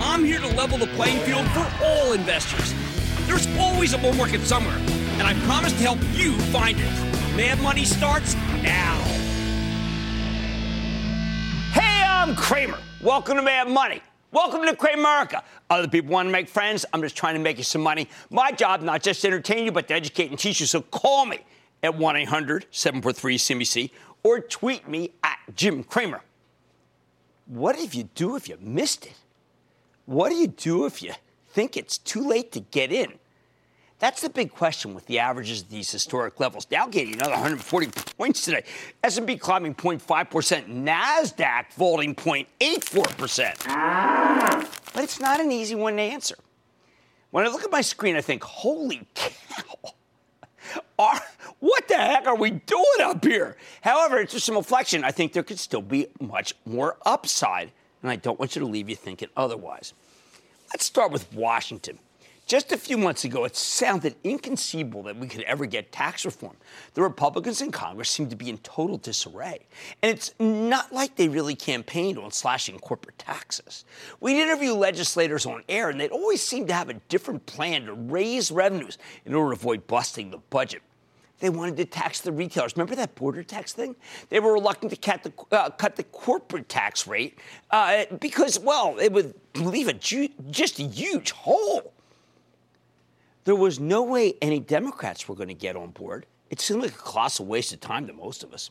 I'm here to level the playing field for all investors. There's always a bull market somewhere, and I promise to help you find it. Mad Money starts now. Hey, I'm Cramer. Welcome to Mad Money. Welcome to Cramerica. Other people want to make friends. I'm just trying to make you some money. My job, not just to entertain you, but to educate and teach you. So call me at 1 800 743 CBC or tweet me at Jim Cramer. What did you do if you missed it? What do you do if you think it's too late to get in? That's the big question with the averages at these historic levels. Dow gaining another 140 points today. S&P climbing 0.5%. Nasdaq vaulting 0.84%. But it's not an easy one to answer. When I look at my screen, I think, "Holy cow! Are, what the heck are we doing up here?" However, it's just some reflection. I think there could still be much more upside, and I don't want you to leave you thinking otherwise. Let's start with Washington. Just a few months ago, it sounded inconceivable that we could ever get tax reform. The Republicans in Congress seem to be in total disarray. And it's not like they really campaigned on slashing corporate taxes. We'd interview legislators on air, and they'd always seem to have a different plan to raise revenues in order to avoid busting the budget. They wanted to tax the retailers. Remember that border tax thing? They were reluctant to cut the, uh, cut the corporate tax rate uh, because, well, it would leave a ju- just a huge hole. There was no way any Democrats were going to get on board. It seemed like a colossal waste of time to most of us.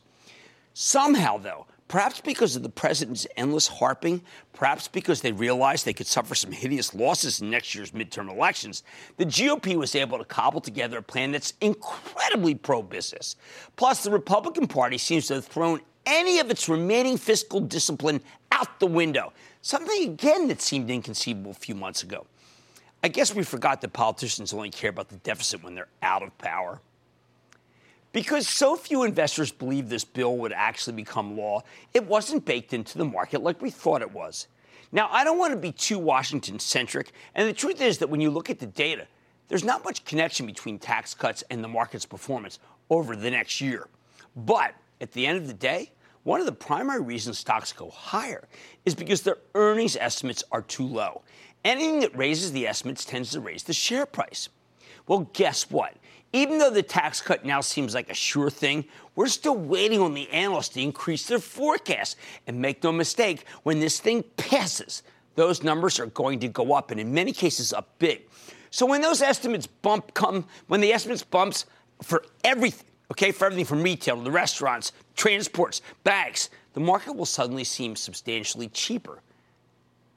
Somehow, though, perhaps because of the president's endless harping, perhaps because they realized they could suffer some hideous losses in next year's midterm elections, the GOP was able to cobble together a plan that's incredibly pro business. Plus, the Republican Party seems to have thrown any of its remaining fiscal discipline out the window, something again that seemed inconceivable a few months ago. I guess we forgot that politicians only care about the deficit when they're out of power. Because so few investors believe this bill would actually become law, it wasn't baked into the market like we thought it was. Now, I don't want to be too Washington centric, and the truth is that when you look at the data, there's not much connection between tax cuts and the market's performance over the next year. But at the end of the day, one of the primary reasons stocks go higher is because their earnings estimates are too low. Anything that raises the estimates tends to raise the share price. Well, guess what? Even though the tax cut now seems like a sure thing, we're still waiting on the analysts to increase their forecast. And make no mistake, when this thing passes, those numbers are going to go up, and in many cases, up big. So when those estimates bump come, when the estimates bumps for everything, okay, for everything from retail to the restaurants, transports, bags, the market will suddenly seem substantially cheaper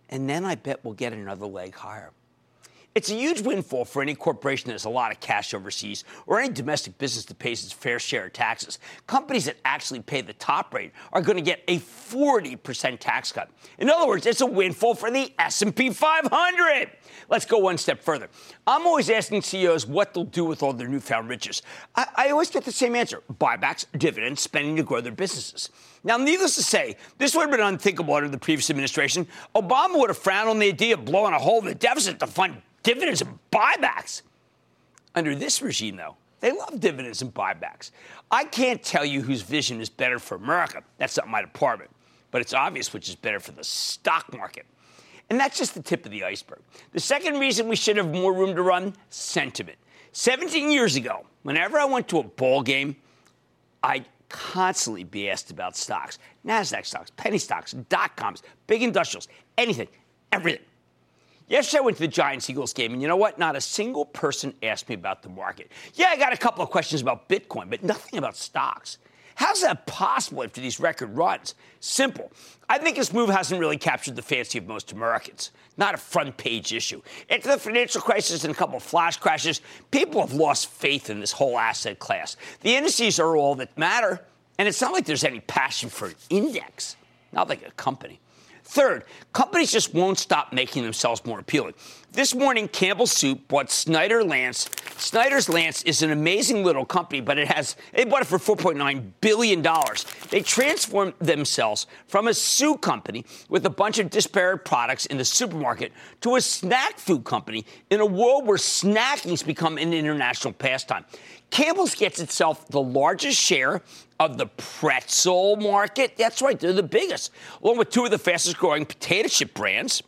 and then I bet we'll get another leg higher. It's a huge windfall for any corporation that has a lot of cash overseas or any domestic business that pays its fair share of taxes. Companies that actually pay the top rate are going to get a 40% tax cut. In other words, it's a windfall for the S&P 500. Let's go one step further. I'm always asking CEOs what they'll do with all their newfound riches. I, I always get the same answer: buybacks, dividends, spending to grow their businesses. Now, needless to say, this would have been unthinkable under the previous administration. Obama would have frowned on the idea of blowing a hole in the deficit to fund dividends and buybacks. Under this regime, though, They love dividends and buybacks. I can't tell you whose vision is better for America. That's not my department. But it's obvious which is better for the stock market. And that's just the tip of the iceberg. The second reason we should have more room to run sentiment. 17 years ago, whenever I went to a ball game, I'd constantly be asked about stocks NASDAQ stocks, penny stocks, dot coms, big industrials, anything, everything. Yesterday, I went to the Giants Eagles game, and you know what? Not a single person asked me about the market. Yeah, I got a couple of questions about Bitcoin, but nothing about stocks. How's that possible after these record runs? Simple. I think this move hasn't really captured the fancy of most Americans. Not a front page issue. After the financial crisis and a couple of flash crashes, people have lost faith in this whole asset class. The indices are all that matter, and it's not like there's any passion for an index, not like a company. Third, companies just won't stop making themselves more appealing. This morning, Campbell Soup bought Snyder Lance. Snyder's Lance is an amazing little company, but it has they bought it for 4.9 billion dollars. They transformed themselves from a soup company with a bunch of disparate products in the supermarket to a snack food company in a world where snacking's become an international pastime. Campbell's gets itself the largest share of the pretzel market. That's right, they're the biggest, along with two of the fastest growing potato chip brands.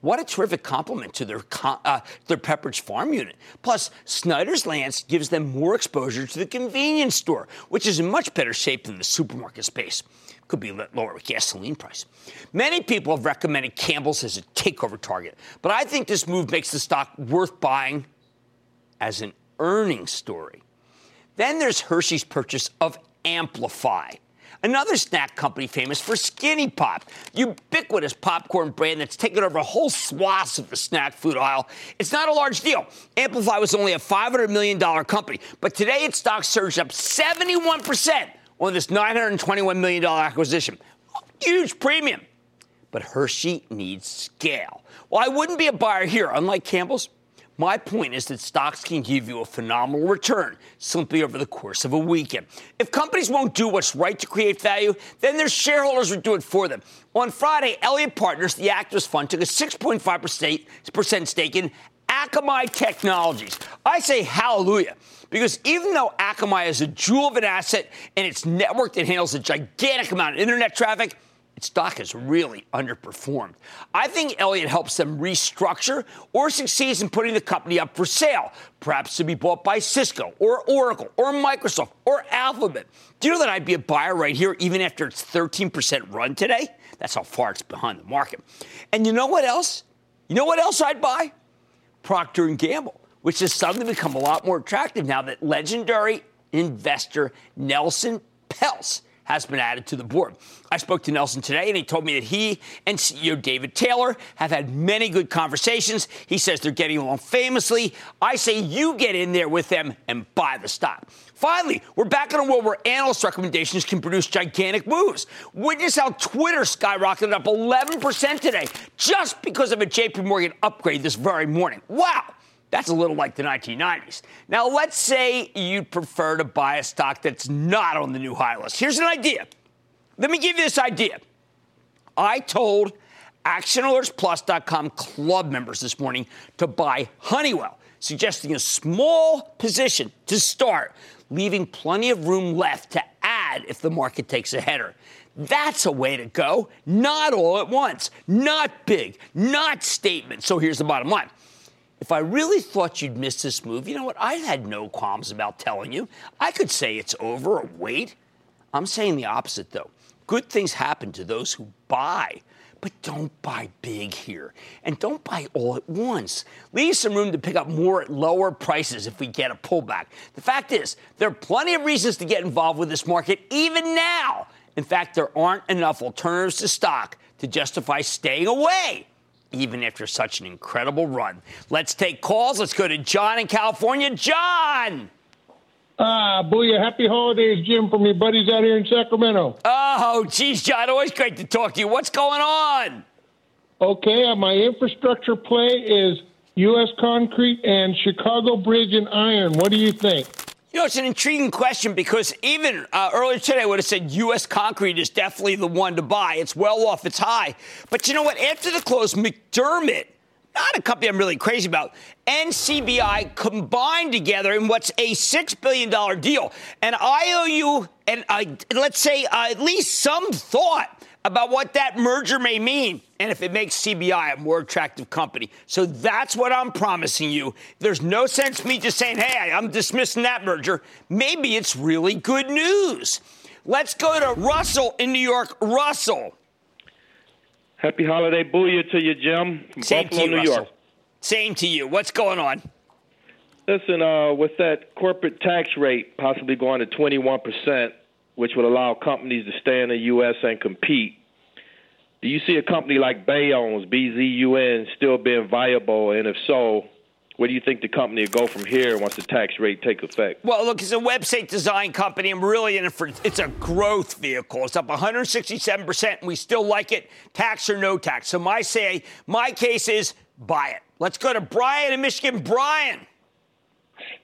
What a terrific compliment to their uh, their Pepperidge Farm unit. Plus, Snyder's Lance gives them more exposure to the convenience store, which is in much better shape than the supermarket space. Could be a lower with gasoline price. Many people have recommended Campbell's as a takeover target, but I think this move makes the stock worth buying as an earnings story. Then there's Hershey's purchase of Amplify, another snack company famous for Skinny Pop, ubiquitous popcorn brand that's taken over a whole swath of the snack food aisle. It's not a large deal. Amplify was only a $500 million company, but today its stock surged up 71% on this $921 million acquisition. Huge premium. But Hershey needs scale. Well, I wouldn't be a buyer here, unlike Campbell's. My point is that stocks can give you a phenomenal return simply over the course of a weekend. If companies won't do what's right to create value, then their shareholders will do it for them. On Friday, Elliott Partners, the Actors Fund, took a 6.5% stake in Akamai Technologies. I say hallelujah. Because even though Akamai is a jewel of an asset and its network that handles a gigantic amount of internet traffic, stock has really underperformed. I think Elliott helps them restructure or succeeds in putting the company up for sale, perhaps to be bought by Cisco or Oracle or Microsoft or Alphabet. Do you know that I'd be a buyer right here even after its 13% run today? That's how far it's behind the market. And you know what else? You know what else I'd buy? Procter Gamble, which has suddenly become a lot more attractive now that legendary investor Nelson Peltz has been added to the board. I spoke to Nelson today, and he told me that he and CEO David Taylor have had many good conversations. He says they're getting along famously. I say you get in there with them and buy the stock. Finally, we're back in a world where analyst recommendations can produce gigantic moves. Witness how Twitter skyrocketed up 11% today just because of a JP Morgan upgrade this very morning. Wow! That's a little like the 1990s. Now, let's say you'd prefer to buy a stock that's not on the new high list. Here's an idea. Let me give you this idea. I told ActionAlertsPlus.com club members this morning to buy Honeywell, suggesting a small position to start, leaving plenty of room left to add if the market takes a header. That's a way to go. Not all at once, not big, not statement. So here's the bottom line if I really thought you'd miss this move, you know what? I had no qualms about telling you. I could say it's over or wait. I'm saying the opposite, though. Good things happen to those who buy, but don't buy big here. And don't buy all at once. Leave some room to pick up more at lower prices if we get a pullback. The fact is, there are plenty of reasons to get involved with this market, even now. In fact, there aren't enough alternatives to stock to justify staying away even after such an incredible run. Let's take calls. Let's go to John in California. John! Ah, booyah. Happy holidays, Jim, from your buddies out here in Sacramento. Oh, geez, John. Always great to talk to you. What's going on? Okay, uh, my infrastructure play is U.S. Concrete and Chicago Bridge and Iron. What do you think? You know, it's an intriguing question because even uh, earlier today, I would have said U.S. Concrete is definitely the one to buy. It's well off its high. But you know what? After the close, McDermott not a company I'm really crazy about, and CBI combined together in what's a $6 billion deal. And I owe you, and I, let's say, uh, at least some thought about what that merger may mean and if it makes CBI a more attractive company. So that's what I'm promising you. There's no sense me just saying, hey, I'm dismissing that merger. Maybe it's really good news. Let's go to Russell in New York. Russell. Happy holiday booyah to you, Jim, from Same Buffalo, to you, New Russell. York. Same to you. What's going on? Listen, uh, with that corporate tax rate possibly going to 21%, which would allow companies to stay in the U.S. and compete, do you see a company like Baozun's, BZUN, still being viable? And if so, where do you think the company will go from here once the tax rate take effect? Well, look, it's a website design company. I'm really in it for it's a growth vehicle. It's up 167 percent, and we still like it, tax or no tax. So my say, my case is buy it. Let's go to Brian in Michigan. Brian.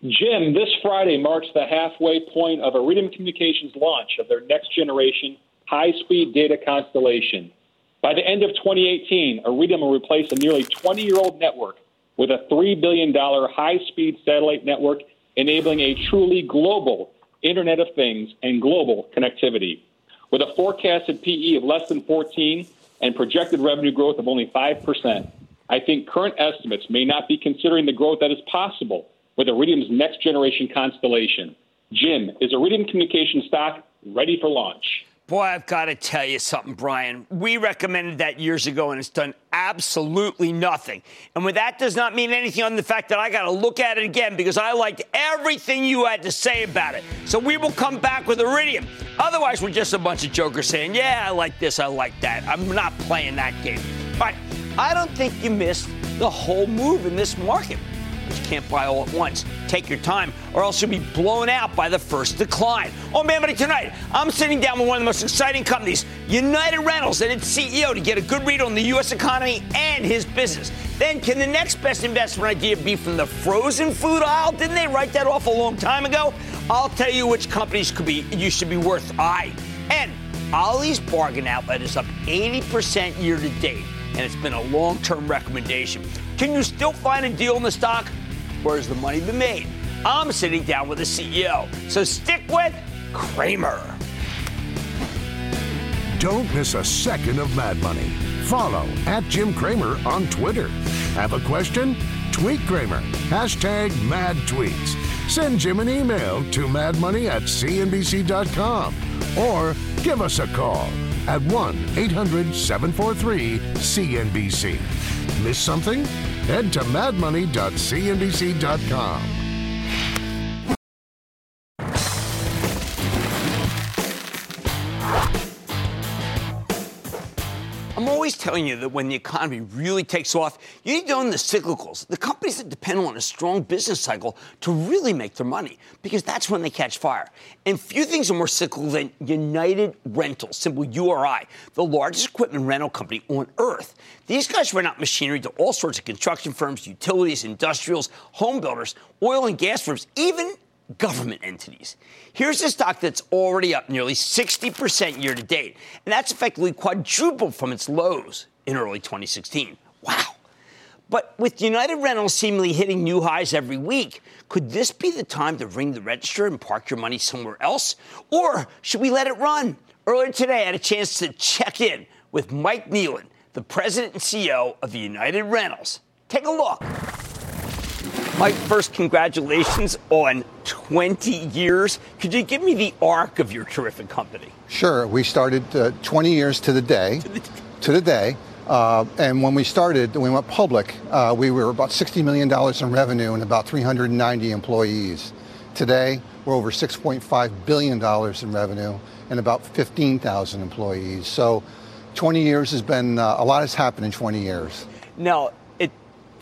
Jim, this Friday marks the halfway point of Iridium Communications' launch of their next generation high speed data constellation. By the end of 2018, Iridium will replace a nearly 20 year old network with a $3 billion high speed satellite network, enabling a truly global Internet of Things and global connectivity. With a forecasted PE of less than 14 and projected revenue growth of only 5%, I think current estimates may not be considering the growth that is possible with Iridium's next generation constellation. Jim, is Iridium Communication stock ready for launch? Boy, I've got to tell you something, Brian. We recommended that years ago, and it's done absolutely nothing. And when that does not mean anything on the fact that I got to look at it again because I liked everything you had to say about it. So we will come back with Iridium. Otherwise, we're just a bunch of jokers saying, yeah, I like this, I like that. I'm not playing that game. But I don't think you missed the whole move in this market. You can't buy all at once. Take your time, or else you'll be blown out by the first decline. On Mad Money tonight, I'm sitting down with one of the most exciting companies, United Rentals, and its CEO to get a good read on the U.S. economy and his business. Then, can the next best investment idea be from the frozen food aisle? Didn't they write that off a long time ago? I'll tell you which companies could be you should be worth eyeing. And Ollie's Bargain Outlet is up 80% year to date, and it's been a long term recommendation. Can you still find a deal in the stock? Where's the money been made? I'm sitting down with the CEO. So stick with Cramer. Don't miss a second of Mad Money. Follow at Jim Cramer on Twitter. Have a question? Tweet Cramer. Hashtag mad tweets. Send Jim an email to madmoney at cnbc.com or give us a call at 1 800 743 CNBC. Miss something? Head to madmoney.cnbc.com. always telling you that when the economy really takes off, you need to own the cyclicals, the companies that depend on a strong business cycle to really make their money, because that's when they catch fire. And few things are more cyclical than United Rentals, symbol URI, the largest equipment rental company on earth. These guys rent out machinery to all sorts of construction firms, utilities, industrials, home builders, oil and gas firms, even government entities. Here's a stock that's already up nearly 60% year to date, and that's effectively quadrupled from its lows in early 2016. Wow. But with United Rentals seemingly hitting new highs every week, could this be the time to ring the register and park your money somewhere else? Or should we let it run? Earlier today, I had a chance to check in with Mike Kneeland, the president and CEO of United Rentals. Take a look. Mike, first, congratulations on 20 years. Could you give me the arc of your terrific company? Sure. We started uh, 20 years to the day. To the day. Uh, and when we started, when we went public, uh, we were about $60 million in revenue and about 390 employees. Today, we're over $6.5 billion in revenue and about 15,000 employees. So 20 years has been, uh, a lot has happened in 20 years. Now,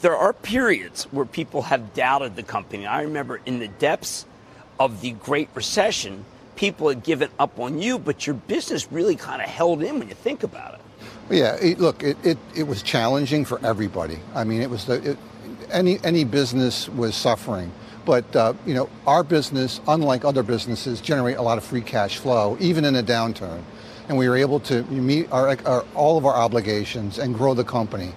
there are periods where people have doubted the company. I remember in the depths of the Great Recession, people had given up on you, but your business really kind of held in when you think about it. Yeah, it, look, it, it, it was challenging for everybody. I mean, it was the, it, any any business was suffering, but uh, you know, our business, unlike other businesses, generate a lot of free cash flow, even in a downturn, and we were able to meet our, our all of our obligations and grow the company.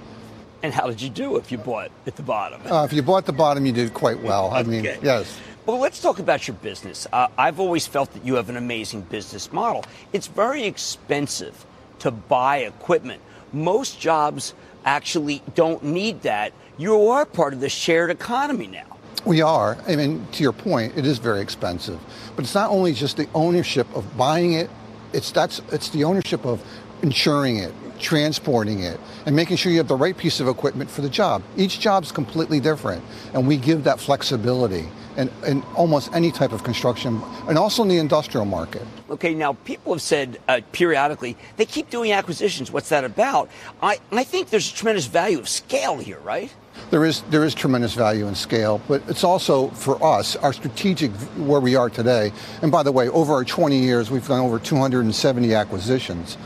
And how did you do if you bought at the bottom? Uh, if you bought the bottom, you did quite well. I mean, yes. Well, let's talk about your business. Uh, I've always felt that you have an amazing business model. It's very expensive to buy equipment. Most jobs actually don't need that. You are part of the shared economy now. We are. I mean, to your point, it is very expensive. But it's not only just the ownership of buying it, it's that's it's the ownership of insuring it, transporting it, and making sure you have the right piece of equipment for the job. Each job's completely different, and we give that flexibility in, in almost any type of construction, and also in the industrial market. Okay, now people have said uh, periodically they keep doing acquisitions. What's that about? I, I think there's a tremendous value of scale here, right? There is there is tremendous value in scale, but it's also for us our strategic where we are today. And by the way, over our 20 years, we've done over 270 acquisitions,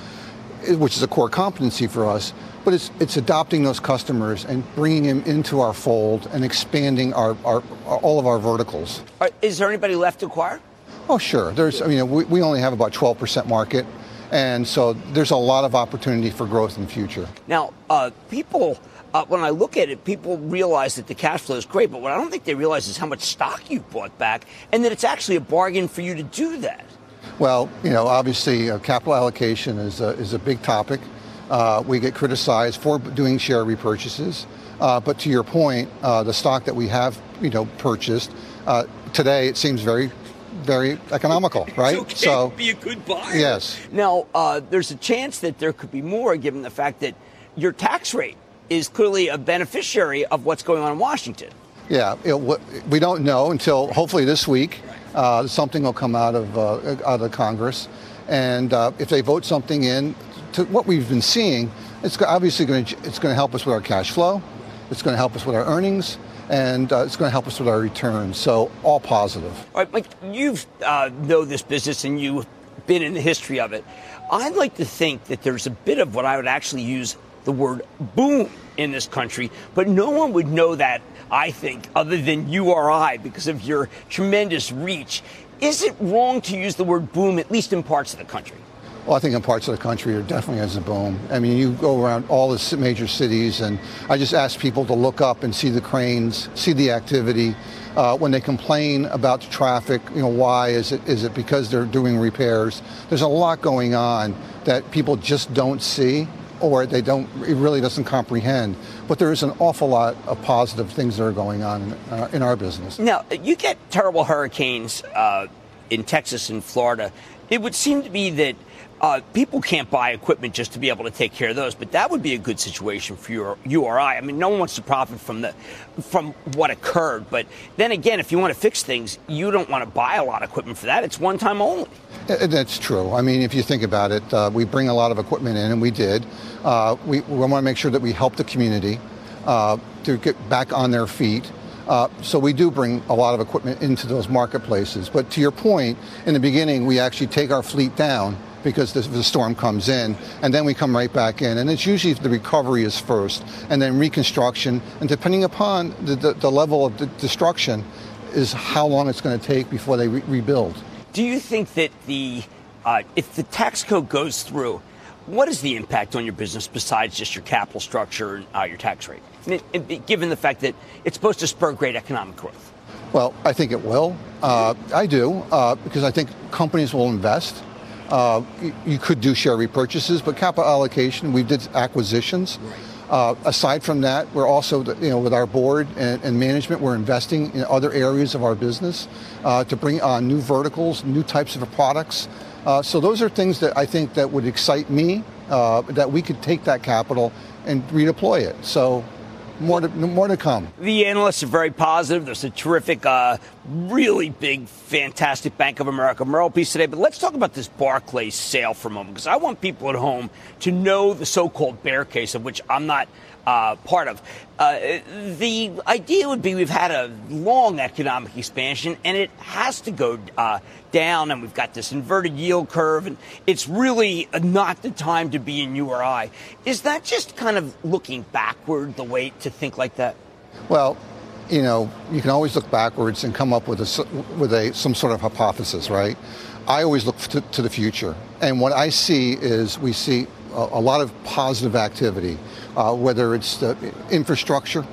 which is a core competency for us. But it's it's adopting those customers and bringing them into our fold and expanding our, our, all of our verticals. Are, is there anybody left to acquire? Oh, sure. There's I mean we, we only have about 12% market, and so there's a lot of opportunity for growth in the future. Now, uh, people, uh, when I look at it, people realize that the cash flow is great, but what I don't think they realize is how much stock you've bought back and that it's actually a bargain for you to do that. Well, you know, obviously, uh, capital allocation is a, is a big topic. Uh, we get criticized for doing share repurchases, uh, but to your point, uh, the stock that we have, you know, purchased uh, today, it seems very, very economical, right? It's okay to be a good buyer. yes. Now, uh, there's a chance that there could be more given the fact that your tax rate is clearly a beneficiary of what's going on in Washington. Yeah, it, we don't know until hopefully this week uh, something will come out of uh, out of Congress, and uh, if they vote something in, to what we've been seeing, it's obviously going to it's going to help us with our cash flow, it's going to help us with our earnings, and uh, it's going to help us with our returns. So all positive. All right, Mike, you uh, know this business and you've been in the history of it. I'd like to think that there's a bit of what I would actually use the word boom in this country, but no one would know that, I think, other than you or I because of your tremendous reach. Is it wrong to use the word boom, at least in parts of the country? Well, I think in parts of the country there definitely is a boom. I mean, you go around all the major cities, and I just ask people to look up and see the cranes, see the activity. Uh, when they complain about the traffic, you know, why is it? Is it because they're doing repairs? There's a lot going on that people just don't see, or they don't. It really doesn't comprehend. But there is an awful lot of positive things that are going on in, uh, in our business. Now, you get terrible hurricanes uh, in Texas and Florida. It would seem to be that uh, people can't buy equipment just to be able to take care of those, but that would be a good situation for your or, you or I. I mean, no one wants to profit from the from what occurred, but then again, if you want to fix things, you don't want to buy a lot of equipment for that. It's one time only. Uh, That's true. I mean, if you think about it, uh, we bring a lot of equipment in, and we did. Uh, we, we want to make sure that we help the community uh, to get back on their feet. Uh, so we do bring a lot of equipment into those marketplaces. But to your point, in the beginning, we actually take our fleet down because the, the storm comes in, and then we come right back in. And it's usually the recovery is first, and then reconstruction. And depending upon the, the, the level of the destruction, is how long it's going to take before they re- rebuild. Do you think that the uh, if the tax code goes through, what is the impact on your business besides just your capital structure and uh, your tax rate? It- given the fact that it's supposed to spur great economic growth. Well, I think it will. Uh, I do uh, because I think companies will invest. Uh, you, could do share repurchases, but capital allocation, we did acquisitions. Uh, aside from that, we're also, you know, with our board and, and management, we're investing in other areas of our business uh, to bring on new verticals, new types of products. Uh, so those are things that I think that would excite me, uh, that we could take that capital and redeploy it. So more to, more to come. The analysts are very positive. There's a terrific, uh, really big, fantastic Bank of America Merrill piece today. But let's talk about this Barclays sale for a moment because I want people at home to know the so-called bear case of which I'm not uh, part of. Uh, the idea would be we've had a long economic expansion and it has to go uh, down, and we've got this inverted yield curve, and it's really not the time to be in URI. Is that just kind of looking backward, the way to think like that? Well, you know, you can always look backwards and come up with a with a some sort of hypothesis, right? I always look to, to the future, and what I see is we see a, lot of positive activity, uh, whether it's the infrastructure,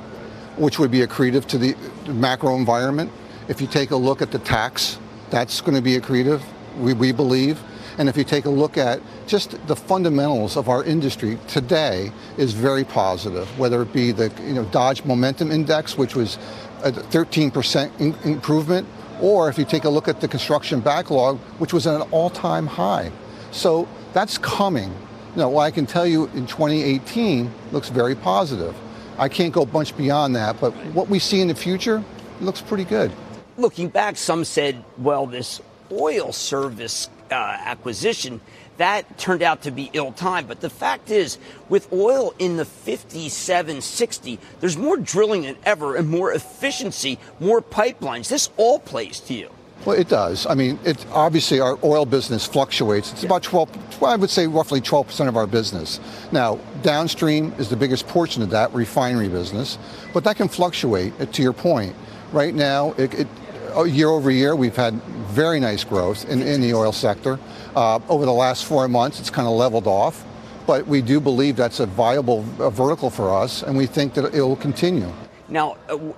which would be accretive to the macro environment. If you take a look at the tax, that's going to be accretive, we, we believe. And if you take a look at just the fundamentals of our industry today is very positive, whether it be the you know, Dodge Momentum Index, which was a 13% in- improvement, or if you take a look at the construction backlog, which was at an all-time high. So that's coming. Know, what I can tell you in 2018 looks very positive. I can't go much beyond that, but what we see in the future looks pretty good. Looking back, some said, well, this oil service uh, acquisition that turned out to be ill timed. But the fact is, with oil in the 57, 60, there's more drilling than ever and more efficiency, more pipelines. This all plays to you. Well, it does. I mean, it obviously our oil business fluctuates. It's yeah. about 12, I would say roughly 12% of our business. Now, downstream is the biggest portion of that refinery business, but that can fluctuate. Uh, to your point, right now, it, it, uh, year over year, we've had very nice growth in, in the oil sector. Uh, over the last four months, it's kind of leveled off, but we do believe that's a viable uh, vertical for us, and we think that it will continue. Now,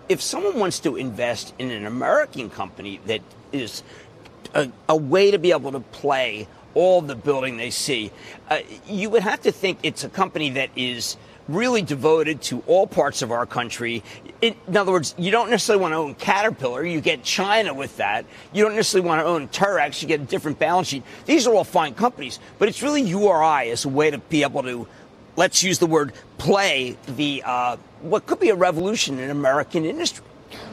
if someone wants to invest in an American company that is a, a way to be able to play all the building they see. Uh, you would have to think it's a company that is really devoted to all parts of our country. In, in, other words, you don't necessarily want to own Caterpillar. You get China with that. You don't necessarily want to own Terex. You get a different balance sheet. These are all fine companies, but it's really URI as a way to be able to, let's use the word, play the uh, what could be a revolution in American industry.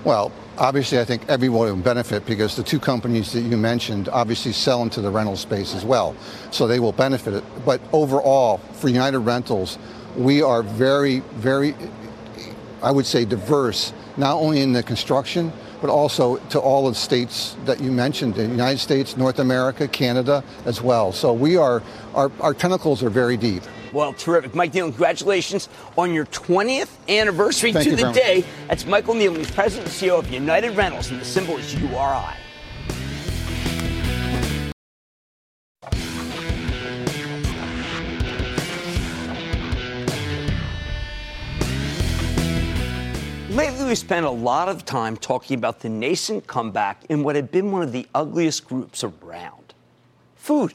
Well, obviously, I think everyone will benefit because the two companies that you mentioned obviously sell into the rental space as well. So they will benefit it. But overall, for United Rentals, we are very, very, I would say, diverse, not only in the construction, but also to all of the states that you mentioned, the United States, North America, Canada as well. So we are, our, our tentacles are very deep. Well, terrific. Mike Kneeland, congratulations on your 20th anniversary Thank to the day. That's Michael Kneeland. he's president and CEO of United Rentals, and the symbol is URI. Lately, we spent a lot of time talking about the nascent comeback in what had been one of the ugliest groups around food.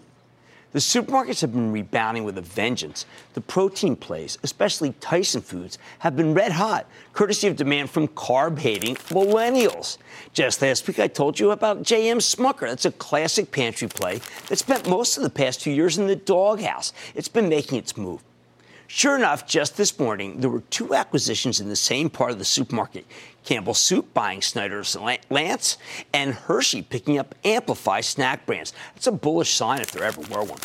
The supermarkets have been rebounding with a vengeance. The protein plays, especially Tyson Foods, have been red hot, courtesy of demand from carb hating millennials. Just last week, I told you about J.M. Smucker. That's a classic pantry play that spent most of the past two years in the doghouse. It's been making its move. Sure enough, just this morning, there were two acquisitions in the same part of the supermarket Campbell Soup buying Snyder's Lance, and Hershey picking up Amplify snack brands. That's a bullish sign if there ever were one.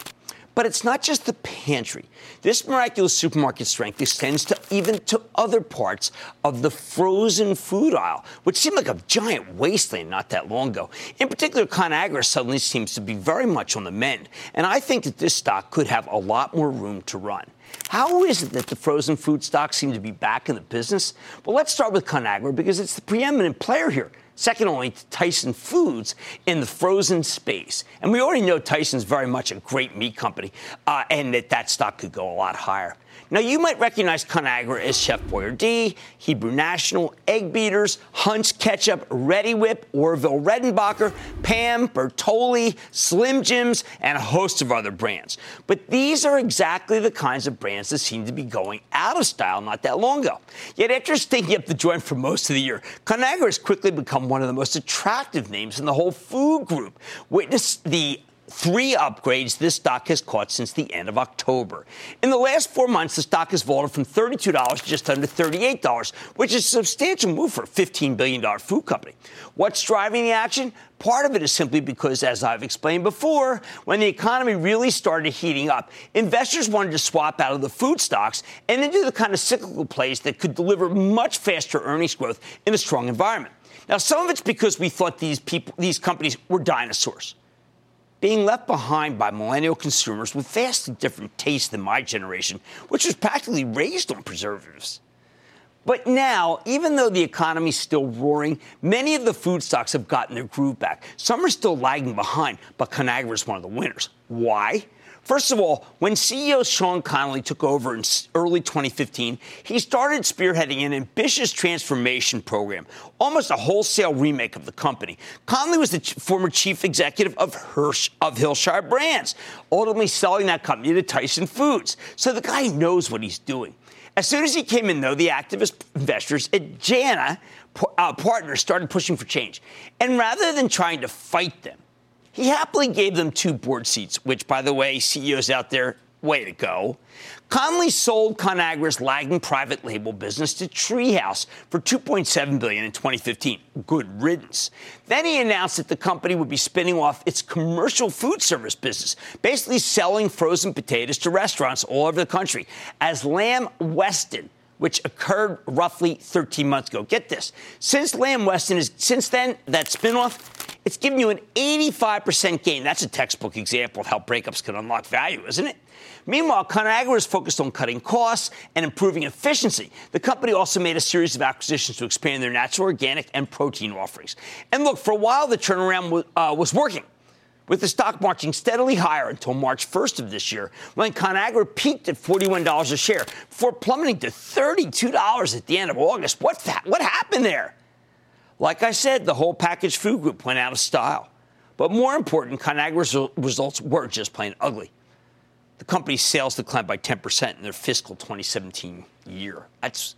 But it's not just the pantry. This miraculous supermarket strength extends to even to other parts of the frozen food aisle, which seemed like a giant wasteland not that long ago. In particular, Conagra suddenly seems to be very much on the mend, and I think that this stock could have a lot more room to run. How is it that the frozen food stocks seem to be back in the business? Well, let's start with Conagra because it's the preeminent player here, second only to Tyson Foods in the frozen space. And we already know Tyson's very much a great meat company uh, and that that stock could go a lot higher. Now, you might recognize Conagra as Chef Boyardee, Hebrew National, Egg Beaters, Hunt's Ketchup, Reddi-wip, Orville Redenbacher, Pam, Bertolli, Slim Jims, and a host of other brands. But these are exactly the kinds of brands that seem to be going out of style not that long ago. Yet after stinking up the joint for most of the year, Conagra has quickly become one of the most attractive names in the whole food group. Witness the three upgrades this stock has caught since the end of October. In the last four months, the stock has vaulted from $32 to just under $38, which is a substantial move for a $15 billion food company. What's driving the action? Part of it is simply because, as I've explained before, when the economy really started heating up, investors wanted to swap out of the food stocks and into the kind of cyclical plays that could deliver much faster earnings growth in a strong environment. Now, some of it's because we thought these people, these companies were dinosaurs being left behind by millennial consumers with vastly different tastes than my generation, which was practically raised on preservatives. But now, even though the economy is still roaring, many of the food stocks have gotten their groove back. Some are still lagging behind, but Conagra is one of the winners. Why? First of all, when CEO Sean Connolly took over in early 2015, he started spearheading an ambitious transformation program, almost a wholesale remake of the company. Connolly was the ch- former chief executive of Hirsch of Hillshire Brands, ultimately selling that company to Tyson Foods. So the guy knows what he's doing. As soon as he came in, though, the activist investors at JANA uh, partners started pushing for change. And rather than trying to fight them, he happily gave them two board seats, which, by the way, CEOs out there, way to go. Connolly sold ConAgra's lagging private label business to Treehouse for 2.7 billion in 2015. Good riddance. Then he announced that the company would be spinning off its commercial food service business, basically selling frozen potatoes to restaurants all over the country as Lamb Weston which occurred roughly 13 months ago. Get this. Since Lamb Weston is since then that spinoff, it's given you an 85% gain. That's a textbook example of how breakups can unlock value, isn't it? Meanwhile, ConAgra is focused on cutting costs and improving efficiency. The company also made a series of acquisitions to expand their natural, organic, and protein offerings. And look, for a while, the turnaround uh, was working with the stock marching steadily higher until March 1st of this year, when ConAgra peaked at $41 a share before plummeting to $32 at the end of August. What, what happened there? Like I said, the whole packaged food group went out of style. But more important, ConAgra's results were just plain ugly. The company's sales declined by 10% in their fiscal 2017 year. That's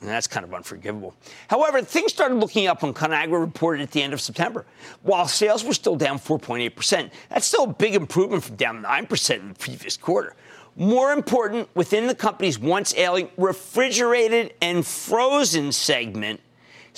and that's kind of unforgivable. However, things started looking up when ConAgra reported at the end of September. While sales were still down 4.8%, that's still a big improvement from down 9% in the previous quarter. More important, within the company's once ailing refrigerated and frozen segment,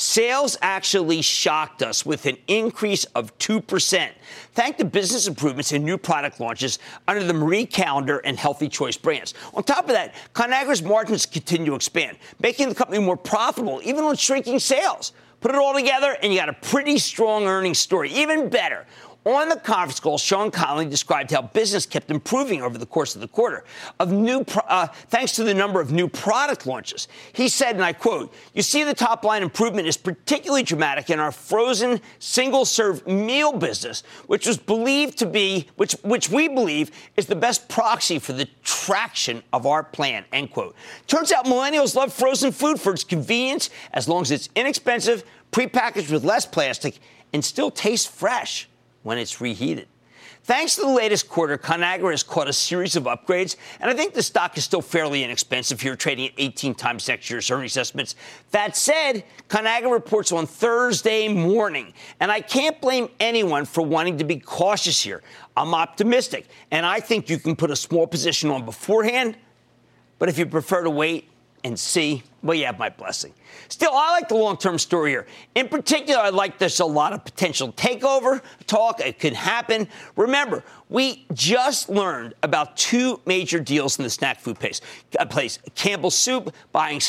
Sales actually shocked us with an increase of 2%, thanks to business improvements and new product launches under the Marie Callender and Healthy Choice brands. On top of that, ConAgra's margins continue to expand, making the company more profitable even with shrinking sales. Put it all together, and you got a pretty strong earnings story. Even better, on the conference call, Sean Connolly described how business kept improving over the course of the quarter, of new, uh, thanks to the number of new product launches. He said, and I quote, "You see, the top line improvement is particularly dramatic in our frozen single-serve meal business, which was believed to be, which which we believe is the best proxy for the traction of our plan." End quote. Turns out millennials love frozen food for its convenience, as long as it's inexpensive, prepackaged with less plastic, and still tastes fresh when it's reheated. Thanks to the latest quarter, ConAgra has caught a series of upgrades, and I think the stock is still fairly inexpensive here, trading at 18 times next year's earnings estimates. That said, ConAgra reports on Thursday morning, and I can't blame anyone for wanting to be cautious here. I'm optimistic, and I think you can put a small position on beforehand, but if you prefer to wait and see, well, you have my blessing. Still, I like the long term story here. In particular, I like there's a lot of potential takeover talk. It could happen. Remember, we just learned about two major deals in the snack food place. Place Campbell Soup buying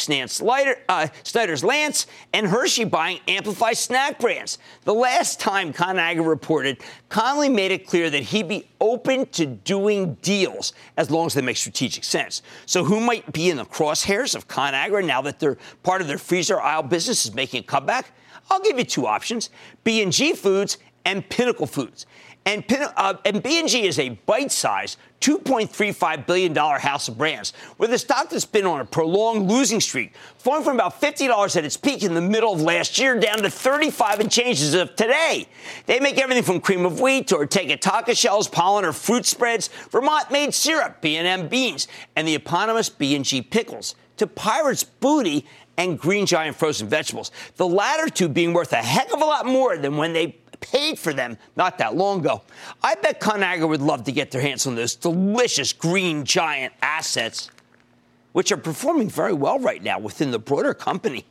Lighter, uh, Snyder's Lance, and Hershey buying Amplify snack brands. The last time ConAgra reported, Connolly made it clear that he'd be open to doing deals as long as they make strategic sense. So, who might be in the crosshairs of ConAgra now that they're part of their freezer aisle business is making a comeback? I'll give you two options: B&G Foods and Pinnacle Foods. And, uh, and B&G is a bite-sized $2.35 billion house of brands with a stock that's been on a prolonged losing streak, falling from about $50 at its peak in the middle of last year down to 35 and changes of today. They make everything from cream of wheat to Ortega taco shells, Polaner fruit spreads, Vermont-made syrup, B&M beans, and the eponymous B&G pickles to Pirates Booty and Green Giant frozen vegetables. The latter two being worth a heck of a lot more than when they paid for them not that long ago. I bet ConAgra would love to get their hands on those delicious Green Giant assets, which are performing very well right now within the broader company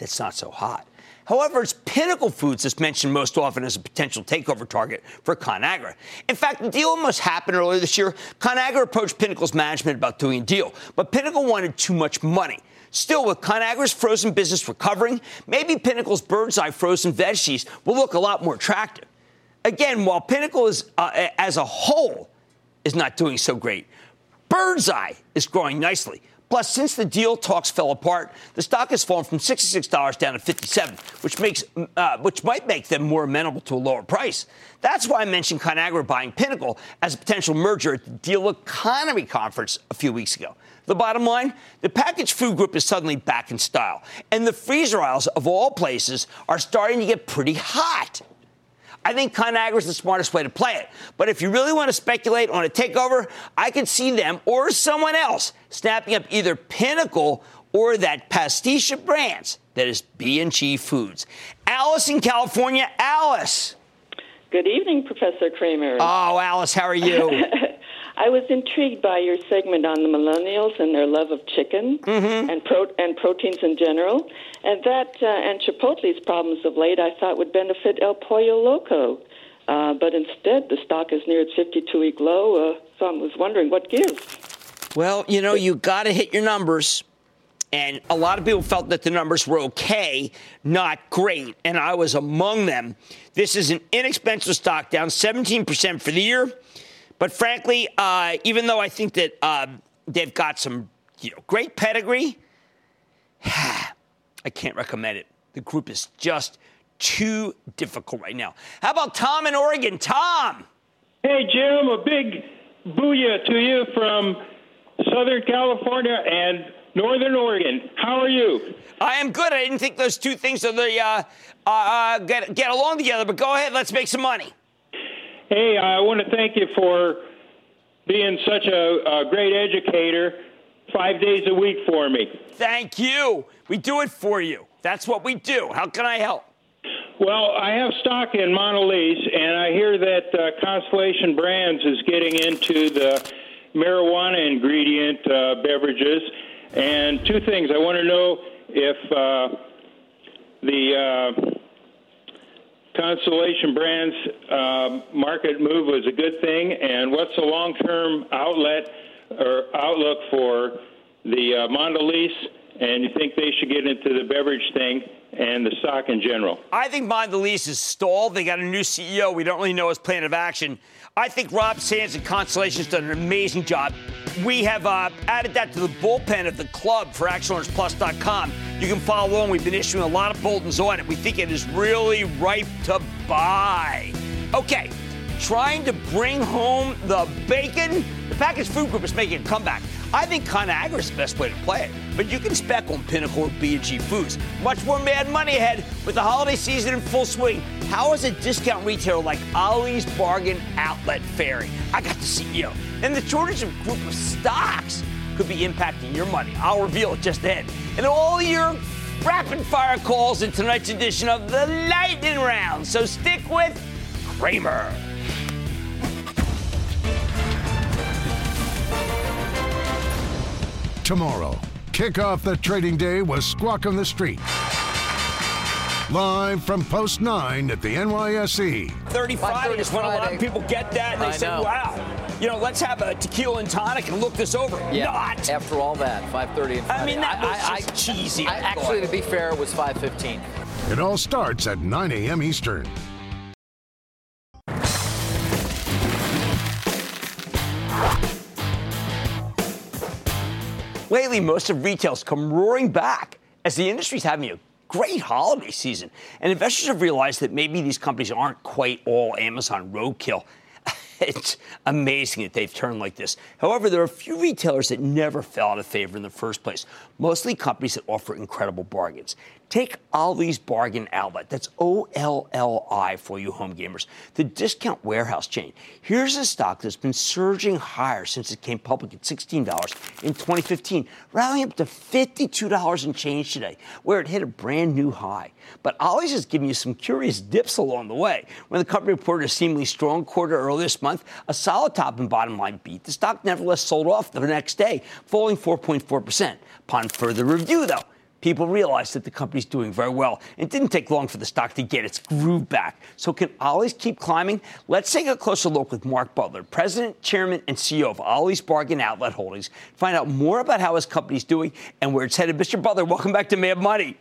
that's not so hot. However, it's Pinnacle Foods that's mentioned most often as a potential takeover target for ConAgra. In fact, the deal almost happened earlier this year. ConAgra approached Pinnacle's management about doing a deal, but Pinnacle wanted too much money. Still, with ConAgra's frozen business recovering, maybe Pinnacle's Birds Eye frozen veggies will look a lot more attractive. Again, while Pinnacle is, uh, as a whole is not doing so great, Birds Eye is growing nicely. Plus, since the deal talks fell apart, the stock has fallen from $66 down to 57, which makes uh, which might make them more amenable to a lower price. That's why I mentioned Conagra buying Pinnacle as a potential merger at the Deal Economy conference a few weeks ago. The bottom line the packaged food group is suddenly back in style, and the freezer aisles of all places are starting to get pretty hot. I think Conagra is the smartest way to play it. But if you really want to speculate on a takeover, I could see them or someone else snapping up either Pinnacle or that pastiche of brands that is B&G Foods. Alice in California, Alice. Good evening, Professor Cramer. Oh, Alice, how are you? I was intrigued by your segment on the millennials and their love of chicken mm-hmm. and pro- and proteins in general, and that uh, and Chipotle's problems of late I thought would benefit El Pollo Loco, uh, but instead the stock is near its 52-week low. Uh, so I was wondering what gives. Well, you know, you got to hit your numbers. And a lot of people felt that the numbers were okay, not great. And I was among them. This is an inexpensive stock, down 17% for the year. But frankly, uh, even though I think that uh, they've got some you know, great pedigree, I can't recommend it. The group is just too difficult right now. How about Tom in Oregon? Tom. Hey, Jim, a big booyah to you from Southern California and Northern Oregon. How are you? I am good. I didn't think those two things are the uh, uh, uh get get along together. But go ahead, let's make some money. Hey, I want to thank you for being such a, a great educator five days a week for me. Thank you. We do it for you. That's what we do. How can I help? Well, I have stock in Mondelez, and I hear that uh, Constellation Brands is getting into the marijuana ingredient uh, beverages. And two things. I want to know if uh, the uh, Constellation Brands uh, market move was a good thing, and what's the long-term outlet or outlook for the uh, Mondelez? And you think they should get into the beverage thing and the stock in general? I think Mondelez is stalled. They got a new CEO. We don't really know his plan of action. I think Rob Sands and Constellation's done an amazing job. We have uh, added that to the bullpen of the club for ActionAlertsPlus.com. You can follow along. We've been issuing a lot of bulletins on it. We think it is really ripe to buy. Okay, trying to bring home the bacon. The packaged food group is making a comeback. I think Conagra is the best way to play it, but you can spec on Pinnacle or B&G Foods. Much more mad money ahead with the holiday season in full swing. How is a discount retailer like Ollie's Bargain Outlet faring? I got the CEO. And the shortage of group of stocks could be impacting your money. I'll reveal it just then. And all your rapid fire calls in tonight's edition of the Lightning Round. So stick with Cramer. tomorrow. Kick off the trading day with Squawk on the Street. Live from Post 9 at the NYSE. 30 Friday is when a lot of people get that and they I say, know. wow, you know, let's have a tequila and tonic and look this over. Yeah. Not. After all that, 5.30 and Friday. I mean, that was I, I, cheesy. I, actually, to be fair, it was 5.15. It all starts at 9 a.m. Eastern. Lately, most of retail's come roaring back as the industry's having a great holiday season. And investors have realized that maybe these companies aren't quite all Amazon roadkill. It's amazing that they've turned like this. However, there are a few retailers that never fell out of favor in the first place, mostly companies that offer incredible bargains. Take Ollie's Bargain Outlet. That's O L L I for you home gamers. The discount warehouse chain. Here's a stock that's been surging higher since it came public at $16 in 2015, rallying up to $52 and change today, where it hit a brand new high. But Ollie's is giving you some curious dips along the way. When the company reported a seemingly strong quarter earlier this month, a solid top and bottom line beat, the stock nevertheless sold off the next day, falling 4.4%. Upon further review, though, people realized that the company's doing very well. It didn't take long for the stock to get its groove back. So can Ollie's keep climbing? Let's take a closer look with Mark Butler, President, Chairman, and CEO of Ollie's Bargain Outlet Holdings. Find out more about how his company's doing and where it's headed. Mr. Butler, welcome back to Mad Money.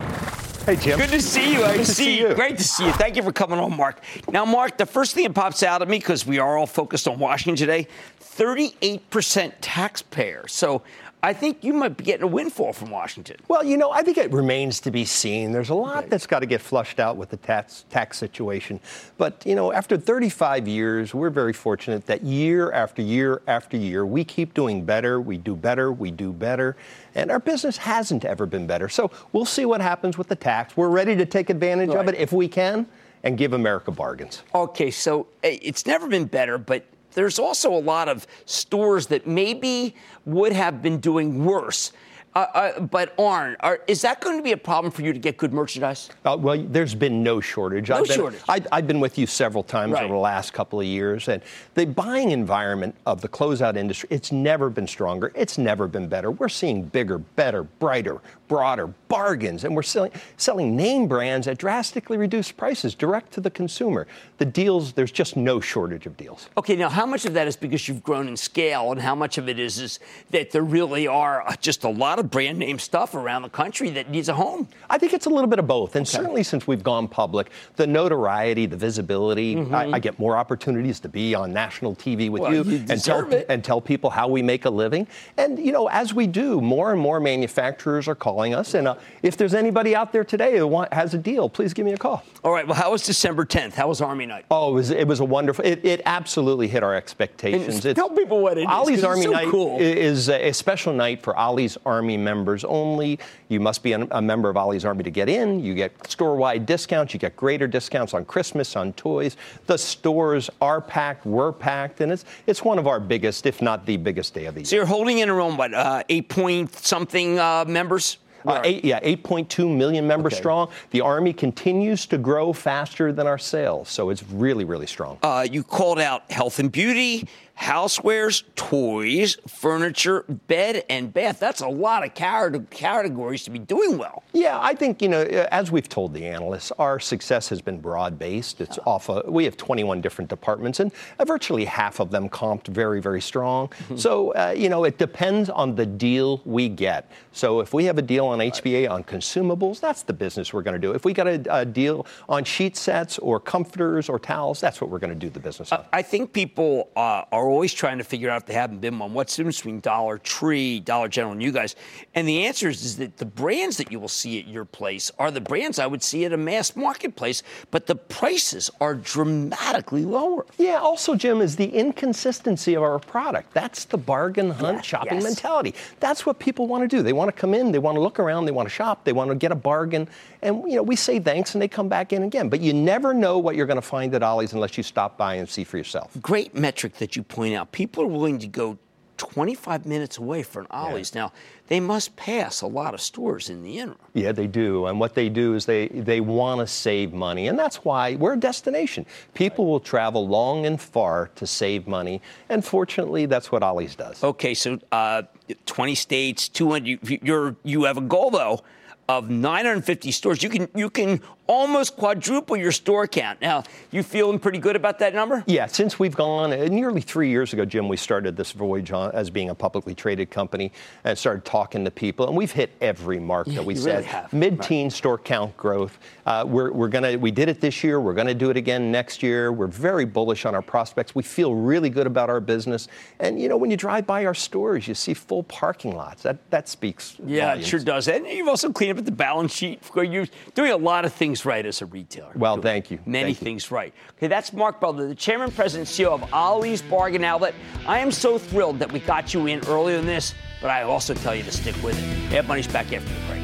Hey, Jim. Good to see you. Good to see, see you. Great to see you. Thank you for coming on, Mark. Now, Mark, the first thing that pops out at me, because we are all focused on Washington today, 38% taxpayer. So I think you might be getting a windfall from Washington. Well, you know, I think it remains to be seen. There's a lot okay. that's got to get flushed out with the tax, tax situation. But, you know, after 35 years, we're very fortunate that year after year after year, we keep doing better, we do better, we do better. And our business hasn't ever been better. So we'll see what happens with the tax. We're ready to take advantage right. of it if we can and give America bargains. Okay, so eh, it's never been better, but there's also a lot of stores that maybe would have been doing worse. Uh, uh, but aren't. Are, is that going to be a problem for you to get good merchandise? Uh, well, there's been no shortage. No I've been, shortage. I, have been with you several times right. over the last couple of years, and the buying environment of the closeout industry, it's never been stronger. It's never been better. We're seeing bigger, better, brighter, broader bargains, and we're selling, selling name brands at drastically reduced prices direct to the consumer. The deals, there's just no shortage of deals. Okay, now how much of that is because you've grown in scale, and how much of it is, is that there really are just a lot of brand name stuff around the country that needs a home? I think it's a little bit of both, and okay. certainly since we've gone public, the notoriety, the visibility, mm-hmm. I, I, get more opportunities to be on national TV with well, you, you and tell it. and tell people how we make a living. And you know, as we do, more and more manufacturers are calling us. And uh, if there's anybody out there today who want, has a deal, please give me a call. All right. Well, how was December 10th? How was Army Night? Oh, it was, it was a wonderful. It, it absolutely hit our expectations. tell people what it is. Ollie's Army so Night cool. is a special night for Ollie's Army members only. You must be a member of Ollie's Army to get in. You get store-wide discounts. You get greater discounts on Christmas, on toys. The stores are packed. We're packed, and it's it's one of our biggest, if not the biggest day of the year. So you're holding in around what uh, eight point something uh, members. Uh, eight, yeah, 8.2 million members okay. strong. The Army continues to grow faster than our sales, so it's really, really strong. Uh, you called out health and beauty housewares, toys, furniture, bed, and bath. That's a lot of categories to be doing well. Yeah, I think, you know, as we've told the analysts, our success has been broad based. It's oh. off, we have 21 different departments, and virtually half of them comped very, very strong. Mm-hmm. So, uh, you know, it depends on the deal we get. So, if we have a deal on HBA on consumables, that's the business we're going to do. If we got a, a, deal on sheet sets or comforters or towels, that's what we're going to do the business on. I think people uh, are always trying to figure out if they haven't been one. What's the difference between Dollar Tree, Dollar General, and you guys? And the answer is, is that the brands that you will see at your place are the brands I would see at a mass marketplace, but the prices are dramatically lower. Yeah, also, Jim, is the inconsistency of our product. That's the bargain hunt yeah, shopping yes. mentality. That's what people want to do. They want to come in, they want to look around, they want to shop, they want to get a bargain. And, you know, we say thanks and they come back in again. But you never know what you're going to find at Ollie's unless you stop by and see for yourself. Great metric that you point out. People are willing to go 25 minutes away for an Ollie's. Yeah. Now, they must pass a lot of stores in the interim. Yeah, they do. And what they do is they, they want to save money. And that's why we're a destination. People will travel long and far to save money. And fortunately, that's what Ollie's does. Okay, so uh, 20 states, 200. You're, you have a goal, though of 950 stores. You can you can almost quadruple your store count. Now, you feeling pretty good about that number? Yeah, since we've gone uh, nearly three years ago, Jim, we started this voyage on, as being a publicly traded company and started talking to people, and we've hit every mark yeah, that we said. Really Mid-teen right. store count growth. Uh, we're, we're gonna we did it this year. We're gonna do it again next year. We're very bullish on our prospects. We feel really good about our business. And you know, when you drive by our stores, you see full parking lots. That that speaks. Yeah, volumes. it sure does. And you've also cleaned up the balance sheet. You're doing a lot of things right as a retailer. Well, thank you. Many thank things you. right. Okay, that's Mark Butler, the chairman, president, CEO of Ollie's Bargain Outlet. I am so thrilled that we got you in earlier than this, but I also tell you to stick with it. Mad Money's back after the break.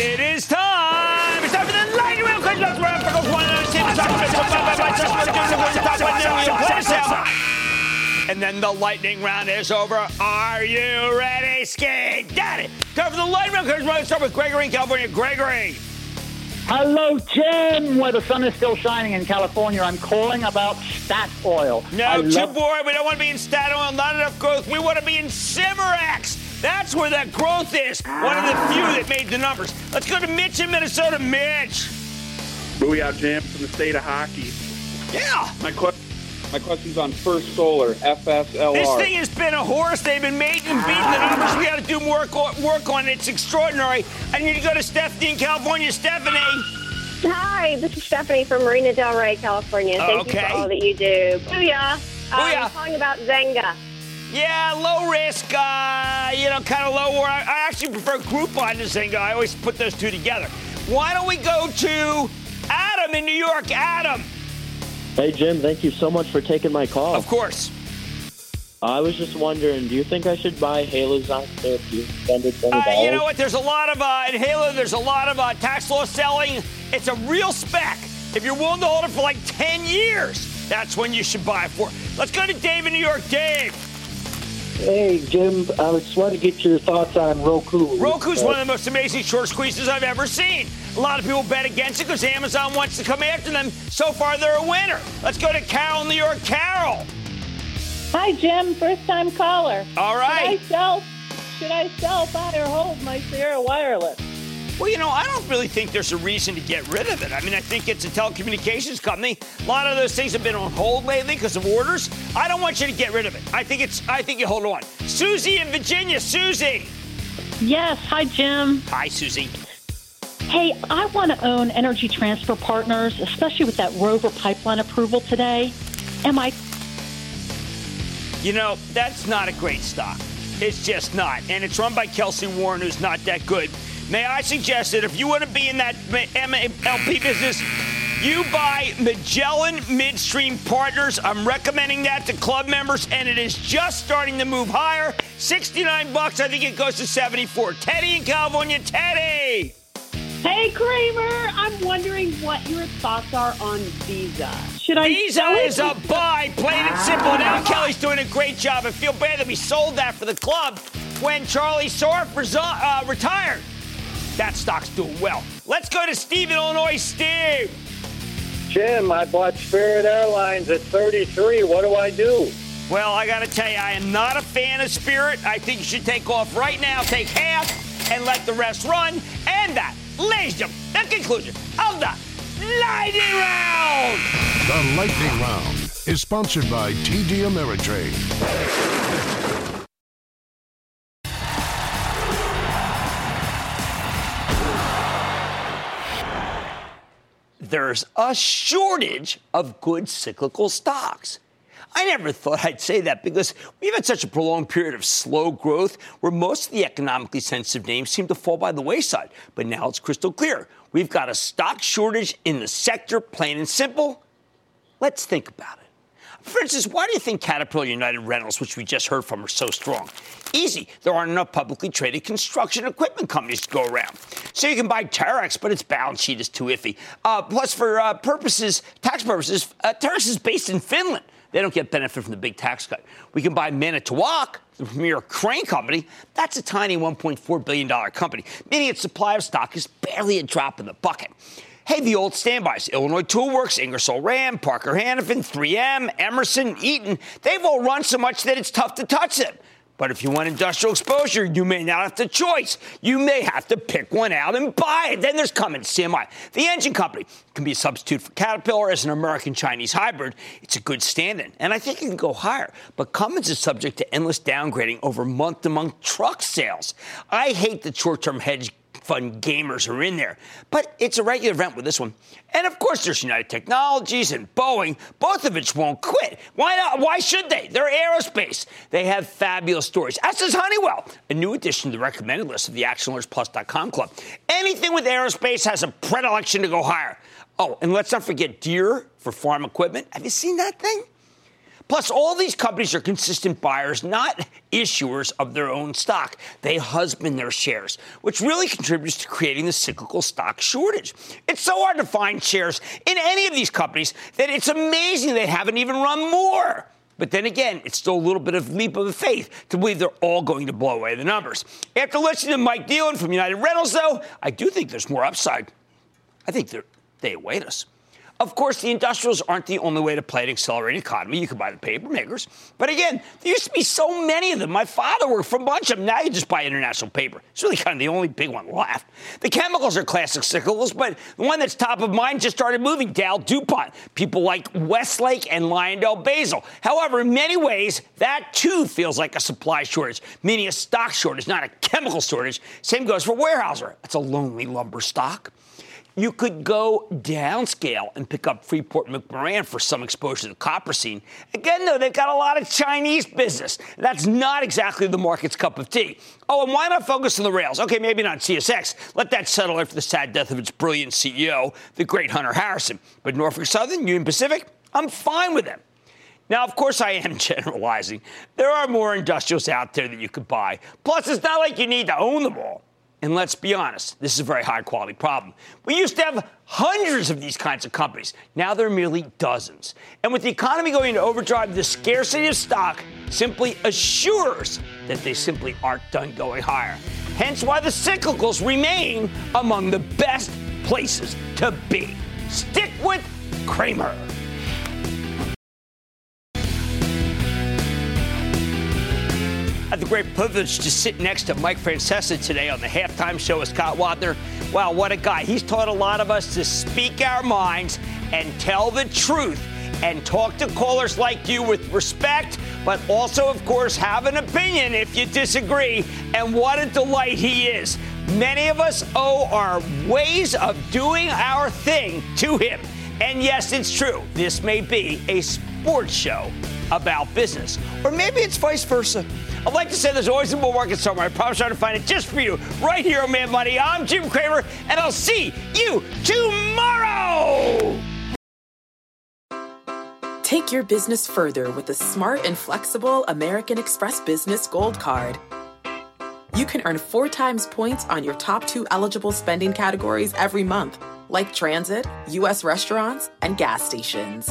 It is time. And then the lightning round is over. Are you ready, Ski? Got it. Time for the lightning round. Here's going to start with Gregory in California. Gregory. Hello, Jim. Where the sun is still shining in California, I'm calling about Stat Oil. No, too love- boring. We don't want to be in Statoil. Not enough growth. We want to be in Cimarex. That's where that growth is. One of the few that made the numbers. Let's go to Mitch in Minnesota. Mitch. Booyah, Jim, from the state of hockey. Yeah. My question. My question's on First Solar, FSLR. This thing has been a horse. They've been making and beating the numbers. We got to do more work on it. It's extraordinary. I need to go to Stephanie in California. Stephanie. Hi, this is Stephanie from Marina Del Rey, California. Thank you for all that you do. Booyah. Um, Booyah. I'm calling about Zynga. Yeah, low risk, uh, you know, kind of low. I, I actually prefer Groupon to Zynga. I always put those two together. Why don't we go to Adam in New York? Adam. Hey, Jim, thank you so much for taking my call. Of course. I was just wondering, do you think I should buy Halozyme Therapeutics under $20? Uh, you know what? There's a lot of uh, in Halo. There's a lot of uh, tax law selling. It's a real spec. If you're willing to hold it for like 10 years, that's when you should buy it for. Let's go to Dave in New York. Dave. Hey, Jim, I just wanted to get your thoughts on Roku. Roku's Uh, one of the most amazing short squeezes I've ever seen. A lot of people bet against it because Amazon wants to come after them. So far, they're a winner. Let's go to Carol in New York. Carol. Hi, Jim. First time caller. All right. Should I sell, should I sell, buy, or hold my Sierra Wireless? Well, you know, I don't really think there's a reason to get rid of it. I mean, I think it's a telecommunications company. A lot of those things have been on hold lately because of orders. I don't want you to get rid of it. I think it's. I think you hold on. Susie in Virginia. Susie. Yes. Hi, Jim. Hi, Susie. Hey, I want to own Energy Transfer Partners, especially with that Rover pipeline approval today. Am I? You know, that's not a great stock. It's just not. And it's run by Kelcy Warren, who's not that good. May I suggest that if you want to be in that MLP business, you buy Magellan Midstream Partners. I'm recommending that to club members, and it is just starting to move higher. 69 bucks. I think it goes to 74. Teddy in California. Teddy. Hey, Cramer, I'm wondering what your thoughts are on Visa. Should I Visa is a buy, plain and simple. Now Kelly's doing a great job. I feel bad that we sold that for the club when Charlie Scharf resi- uh, retired. That stock's doing well. Let's go to Steve in Illinois. Steve. Jim, I bought Spirit Airlines at 33. What do I do? Well, I got to tell you, I am not a fan of Spirit. I think you should take off right now, take half, and let the rest run. And that, ladies and gentlemen, the conclusion of the Lightning Round. The Lightning Round is sponsored by TD Ameritrade. There's a shortage of good cyclical stocks. I never thought I'd say that because we've had such a prolonged period of slow growth where most of the economically sensitive names seem to fall by the wayside. But now it's crystal clear. We've got a stock shortage in the sector, plain and simple. Let's think about it. For instance, why do you think Caterpillar United Rentals, which we just heard from, are so strong? Easy. There aren't enough publicly traded construction equipment companies to go around. So you can buy Terex, but its balance sheet is too iffy. Uh, plus, for uh, purposes, tax purposes, uh, Terex is based in Finland. They don't get benefit from the big tax cut. We can buy Manitowoc, the premier crane company. That's a tiny $1.4 billion company, meaning its supply of stock is barely a drop in the bucket. Hey, the old standbys Illinois Toolworks, Ingersoll Rand, Parker Hannifin, 3M, Emerson, Eaton they've all run so much that it's tough to touch them. But if you want industrial exposure, you may not have the choice. You may have to pick one out and buy it. Then there's Cummins, CMI. The engine company can be a substitute for Caterpillar as an American Chinese hybrid. It's a good stand in, and I think it can go higher. But Cummins is subject to endless downgrading over month to month truck sales. I hate the short term hedge fund gamers are in there. But it's a regular event with this one. And of course, there's United Technologies and Boeing, both of which won't quit. Why not? Why should they? They're aerospace. They have fabulous stories. As does Honeywell, a new addition to the recommended list of the ActionAlertsPlus.com club. Anything with aerospace has a predilection to go higher. Oh, and let's not forget Deere for farm equipment. Have you seen that thing? Plus, all these companies are consistent buyers, not issuers of their own stock. They husband their shares, which really contributes to creating the cyclical stock shortage. It's so hard to find shares in any of these companies that it's amazing they haven't even run more. But then again, it's still a little bit of leap of faith to believe they're all going to blow away the numbers. After listening to Mike Kneeland from United Rentals, though, I do think there's more upside. I think they await us. Of course, the industrials aren't the only way to play an accelerating economy. You can buy the paper makers. But again, there used to be so many of them. My father worked for a bunch of them. Now you just buy international paper. It's really kind of the only big one left. The chemicals are classic cyclicals, but the one that's top of mind just started moving, Dow DuPont. People like Westlake and LyondellBasell. However, in many ways, that too feels like a supply shortage, meaning a stock shortage, not a chemical shortage. Same goes for Weyerhaeuser. That's a lonely lumber stock. You could go downscale and pick up Freeport McMoran for some exposure to the copper scene. Again, though, they've got a lot of Chinese business. That's not exactly the market's cup of tea. Oh, and why not focus on the rails? Okay, maybe not CSX. Let that settle after the sad death of its brilliant CEO, the great Hunter Harrison. But Norfolk Southern, Union Pacific, I'm fine with them. Now, of course, I am generalizing. There are more industrials out there that you could buy. Plus, it's not like you need to own them all. And let's be honest, this is a very high quality problem. We used to have hundreds of these kinds of companies. Now there are merely dozens. And with the economy going into overdrive, the scarcity of stock simply assures that they simply aren't done going higher. Hence why the cyclicals remain among the best places to be. Stick with Cramer. Had the great privilege to sit next to Mike Francesa today on the halftime show with Scott Wapner. Wow, what a guy. He's taught a lot of us to speak our minds and tell the truth and talk to callers like you with respect, but also, of course, have an opinion if you disagree. And what a delight he is. Many of us owe our ways of doing our thing to him. And yes, it's true. This may be a sports show about business, or maybe it's vice versa. I'd like to say there's always a bull market somewhere. I promise I'll find it just for you right here on Mad Money. I'm Jim Cramer, and I'll see you tomorrow. Take your business further with the smart and flexible American Express Business Gold Card. You can earn four times points on your top two eligible spending categories every month, like transit, U.S. restaurants, and gas stations.